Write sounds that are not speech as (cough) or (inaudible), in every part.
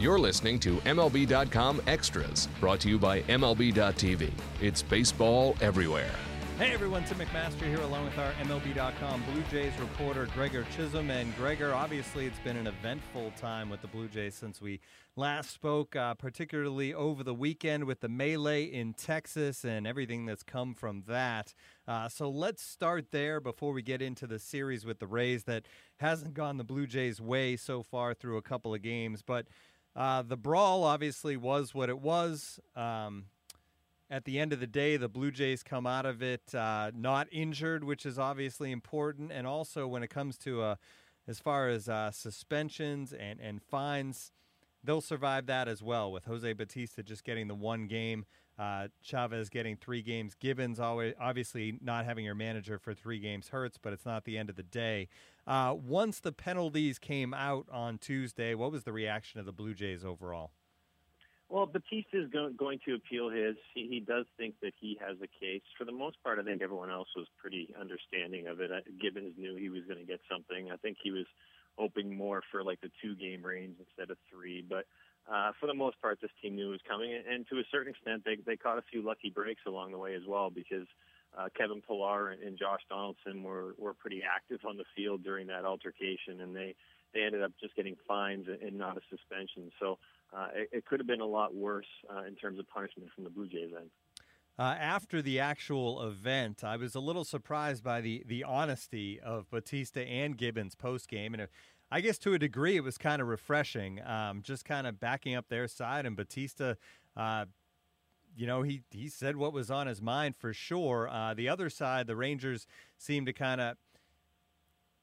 You're listening to MLB.com Extras, brought to you by MLB.tv. It's baseball everywhere. Hey everyone, Tim McMaster here along with our MLB.com Blue Jays reporter Gregor Chisholm. And Gregor, obviously it's been an eventful time with the Blue Jays since we last spoke, uh, particularly over the weekend with the melee in Texas and everything that's come from that. Uh, so let's start there before we get into the series with the Rays that hasn't gone the Blue Jays' way so far through a couple of games. But uh, the brawl obviously was what it was. Um, at the end of the day, the Blue Jays come out of it uh, not injured, which is obviously important. And also, when it comes to uh, as far as uh, suspensions and, and fines, they'll survive that as well. With Jose Bautista just getting the one game, uh, Chavez getting three games. Gibbons always obviously not having your manager for three games hurts, but it's not the end of the day. Uh, once the penalties came out on Tuesday, what was the reaction of the Blue Jays overall? Well, Bautista is go- going to appeal his. He, he does think that he has a case. For the most part, I think everyone else was pretty understanding of it. Gibbons knew he was going to get something. I think he was hoping more for like the two game range instead of three. But uh, for the most part, this team knew was coming, and to a certain extent, they they caught a few lucky breaks along the way as well because uh, Kevin Pillar and, Josh Donaldson were were pretty active on the field during that altercation, and they they ended up just getting fines and not a suspension. So uh, it, it, could have been a lot worse uh, in terms of punishment from the Blue Jays end. Uh, after the actual event, I was a little surprised by the the honesty of Bautista and Gibbons post game, and I guess to a degree it was kind of refreshing, um, just kind of backing up their side. And Bautista, uh, you know, he he said what was on his mind for sure. Uh, the other side, the Rangers seemed to kind of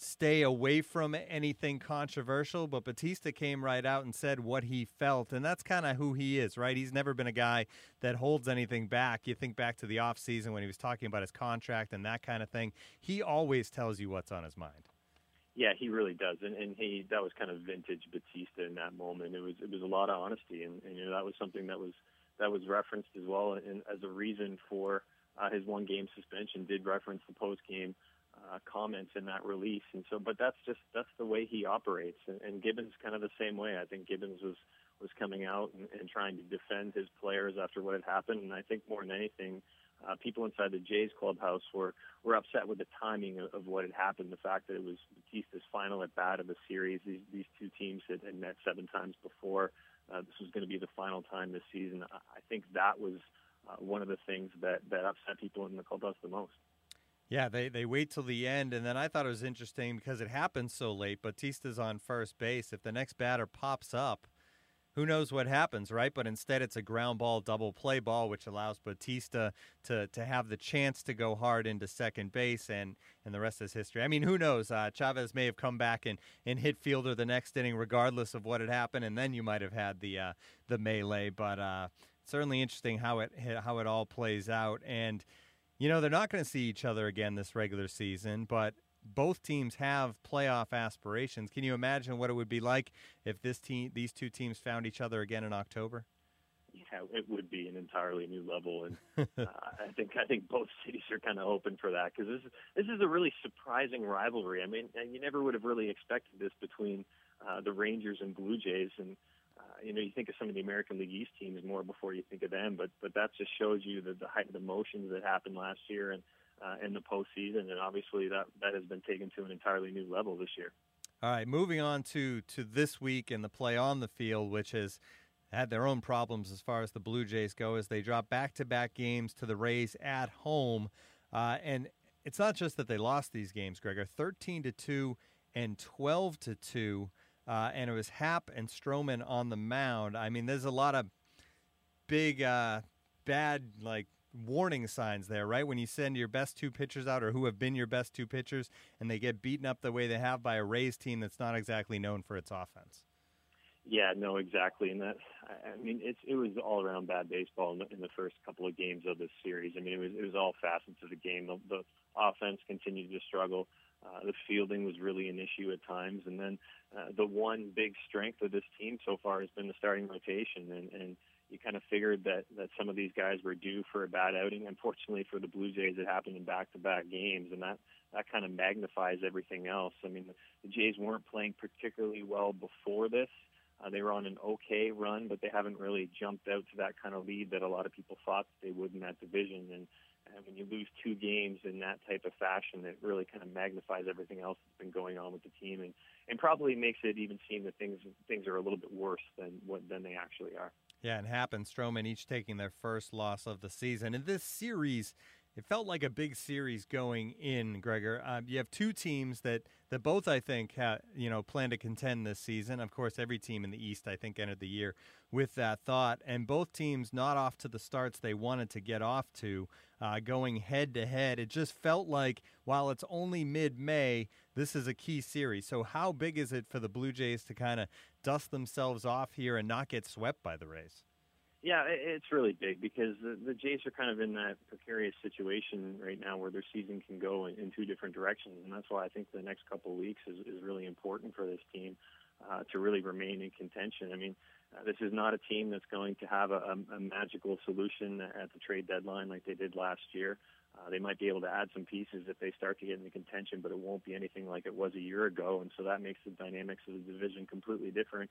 stay away from anything controversial, but Bautista came right out and said what he felt, and that's kind of who he is, right? He's never been a guy that holds anything back. You think back to the offseason when he was talking about his contract and that kind of thing. He always tells you what's on his mind. Yeah, he really does, and, and he that was kind of vintage Bautista in that moment. It was it was a lot of honesty, and, and you know that was something that was that was referenced as well, and as a reason for uh, his one game suspension. Did reference the post game uh, comments in that release. And so, but that's just that's the way he operates. And, and Gibbons kind of the same way. I think Gibbons was was coming out and, and trying to defend his players after what had happened. And I think more than anything, uh, people inside the Jays clubhouse were were upset with the timing of, of what had happened. The fact that it was Bautista's final at bat of the series. These these two teams had, had met seven times before. Uh, this was going to be the final time this season. I, I think that was uh, one of the things that that upset people in the clubhouse the most. Yeah, they, they wait till the end, and then I thought it was interesting because it happens so late. Bautista's on first base. If the next batter pops up, who knows what happens, right? But instead, it's a ground ball, double play ball, which allows Bautista to to have the chance to go hard into second base, and and the rest is history. I mean, who knows? Uh, Chavez may have come back and, and hit Fielder the next inning, regardless of what had happened, and then you might have had the uh, the melee. But uh, certainly interesting how it how it all plays out, and you know, they're not going to see each other again this regular season, but both teams have playoff aspirations. Can you imagine what it would be like if this team, these two teams, found each other again in October? Yeah, it would be an entirely new level, and uh, I think I think both (laughs) cities are kind of hoping for that because this is this is a really surprising rivalry. I mean, you never would have really expected this between uh, the Rangers and Blue Jays, and you know, you think of some of the American League East teams more before you think of them, but but that just shows you the, the height of the emotions that happened last year, and uh, in the postseason, and obviously that that has been taken to an entirely new level this year. All right, moving on to to this week and the play on the field, which has had their own problems as far as the Blue Jays go, as they drop back to back games to the Rays at home, uh, and it's not just that they lost these games, Gregor, thirteen to two and twelve to two. Uh, and it was Happ and Stroman on the mound. I mean, there's a lot of big, uh, bad, like warning signs there, right? When you send your best two pitchers out or who have been your best two pitchers and they get beaten up the way they have by a Rays team that's not exactly known for its offense. Yeah, no, exactly, and that I mean it's it was all around bad baseball in the, in the first couple of games of this series. I mean it was it was all facets of the game. The, the offense continued to struggle. Uh, the fielding was really an issue at times, and then uh, the one big strength of this team so far has been the starting rotation, and and you kind of figured that that some of these guys were due for a bad outing. Unfortunately for the Blue Jays, it happened in back-to-back games, and that that kind of magnifies everything else. I mean, the, the Jays weren't playing particularly well before this. Uh, they were on an okay run, but they haven't really jumped out to that kind of lead that a lot of people thought they would in that division. And, and when you lose two games in that type of fashion, it really kind of magnifies everything else that's been going on with the team, and and probably makes it even seem that things things are a little bit worse than what than they actually are. Yeah, and Happ and Stroman each taking their first loss of the season. In this series, it felt like a big series going in, Gregor. Uh, you have two teams that, that both, I think, ha- you know, plan to contend this season. Of course, every team in the East, I think, entered the year with that thought. And both teams not off to the starts they wanted to get off to, uh, going head to head. It just felt like, while it's only mid May, this is a key series. So, how big is it for the Blue Jays to kind of dust themselves off here and not get swept by the Rays? Yeah, it's really big because the, the Jays are kind of in that precarious situation right now where their season can go in, in two different directions, and that's why I think the next couple of weeks is, is really important for this team uh, to really remain in contention. I mean, uh, this is not a team that's going to have a, a, a magical solution at the trade deadline like they did last year. Uh, they might be able to add some pieces if they start to get into contention, but it won't be anything like it was a year ago, and so that makes the dynamics of the division completely different.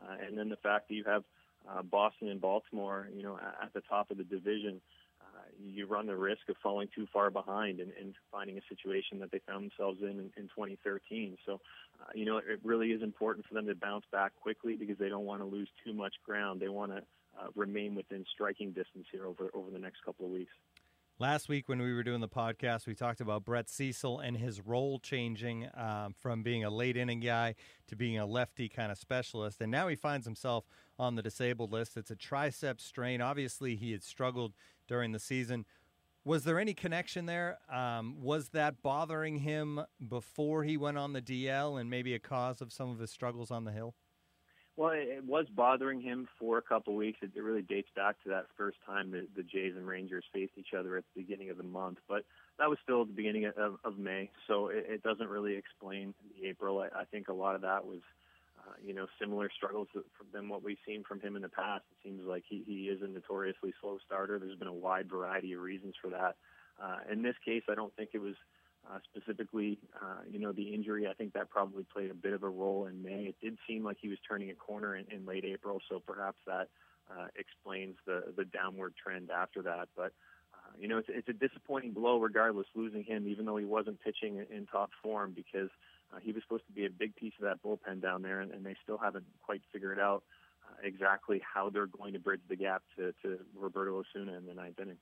Uh, and then the fact that you have uh, Boston and Baltimore, you know, at the top of the division, uh, you run the risk of falling too far behind and, and finding a situation that they found themselves in in, in 2013. So, uh, you know, it really is important for them to bounce back quickly because they don't want to lose too much ground. They want to uh, remain within striking distance here over over the next couple of weeks. Last week, when we were doing the podcast, we talked about Brett Cecil and his role changing um, from being a late inning guy to being a lefty kind of specialist. And now he finds himself on the disabled list. It's a tricep strain. Obviously, he had struggled during the season. Was there any connection there? Um, was that bothering him before he went on the DL and maybe a cause of some of his struggles on the hill? Well, it, was bothering him for a couple of weeks. It, really dates back to that first time that the Jays and Rangers faced each other at the beginning of the month. But that was still the beginning of, of May, so it, it doesn't really explain the April. I, I think a lot of that was, uh, you know, similar struggles than what we've seen from him in the past. It seems like he, he is a notoriously slow starter. There's been a wide variety of reasons for that. Uh, in this case, I don't think it was – uh, specifically, uh, you know, the injury, I think that probably played a bit of a role in May. It did seem like he was turning a corner in, in late April, so perhaps that uh, explains the the downward trend after that. But uh, you know, it's, it's a disappointing blow, regardless, losing him, even though he wasn't pitching in, top form, because uh, he was supposed to be a big piece of that bullpen down there, and, and they still haven't quite figured out uh, exactly how they're going to bridge the gap to, to Roberto Osuna in the ninth inning.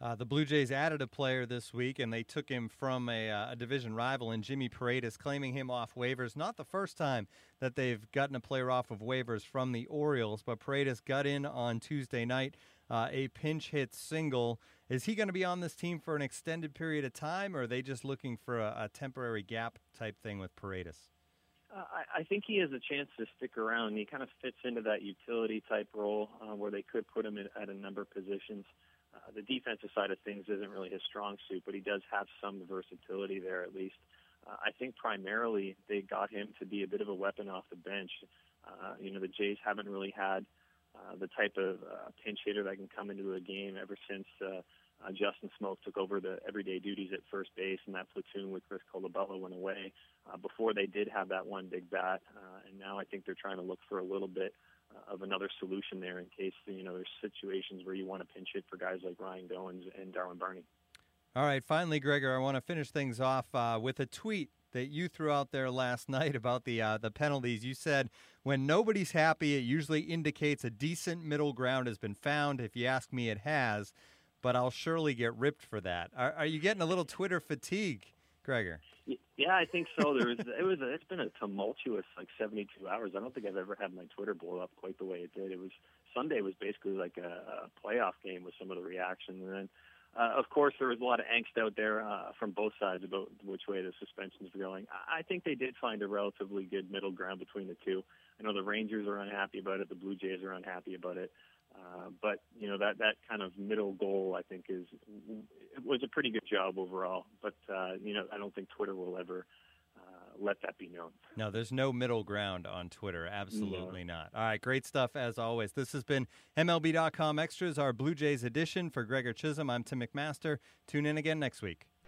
Uh, the Blue Jays added a player this week, and they took him from a, uh, a, division rival in Jimmy Paredes, claiming him off waivers. Not the first time that they've gotten a player off of waivers from the Orioles, but Paredes got in on Tuesday night, uh, a pinch hit single. Is he going to be on this team for an extended period of time, or are they just looking for a, a temporary gap type thing with Paredes? Uh, I, think he has a chance to stick around. He kind of fits into that utility type role uh, where they could put him in, at a number of positions. Uh, the defensive side of things isn't really his strong suit, but he does have some versatility there at least. Uh, I think primarily they got him to be a bit of a weapon off the bench. Uh, you know, the Jays haven't really had uh, the type of uh, pinch hitter that can come into a game ever since uh, uh, Justin Smoak took over the everyday duties at first base, and that platoon with Chris Colabello went away. Uh, before they did have that one big bat, uh, and now I think they're trying to look for a little bit of another solution there in case you know there's situations where you want to pinch hit for guys like Ryan Goins and Darwin Barney. All right, finally, Gregor, I want to finish things off uh, with a tweet that you threw out there last (laughs) night about the uh, the penalties. You said when nobody's happy, it usually indicates a decent middle ground has been found. If you ask me, it has, but I'll surely get ripped for that. Are, are you getting a little Twitter fatigue, Gregor? Yeah, I think so. There was it was a, it's been a tumultuous like 72 hours. I don't think I've ever had my Twitter blow up quite the way it did. It was Sunday was basically like a, a playoff game with some of the reaction, and then uh, of course, there was a lot of angst out there uh, from both sides about which way the suspensions were going. I think they did find a relatively good middle ground between the two. I know the Rangers are unhappy about it, the Blue Jays are unhappy about it, uh, but you know that that kind of middle goal, I think, is it was a pretty good job overall. But uh, you know, I don't think Twitter will ever let that be known. No, there's no middle ground on Twitter. Absolutely no. not. All right, great stuff as always. This has been MLB.com Extras, our Blue Jays edition. For Gregor Chisholm, I'm Tim McMaster. Tune in again next week.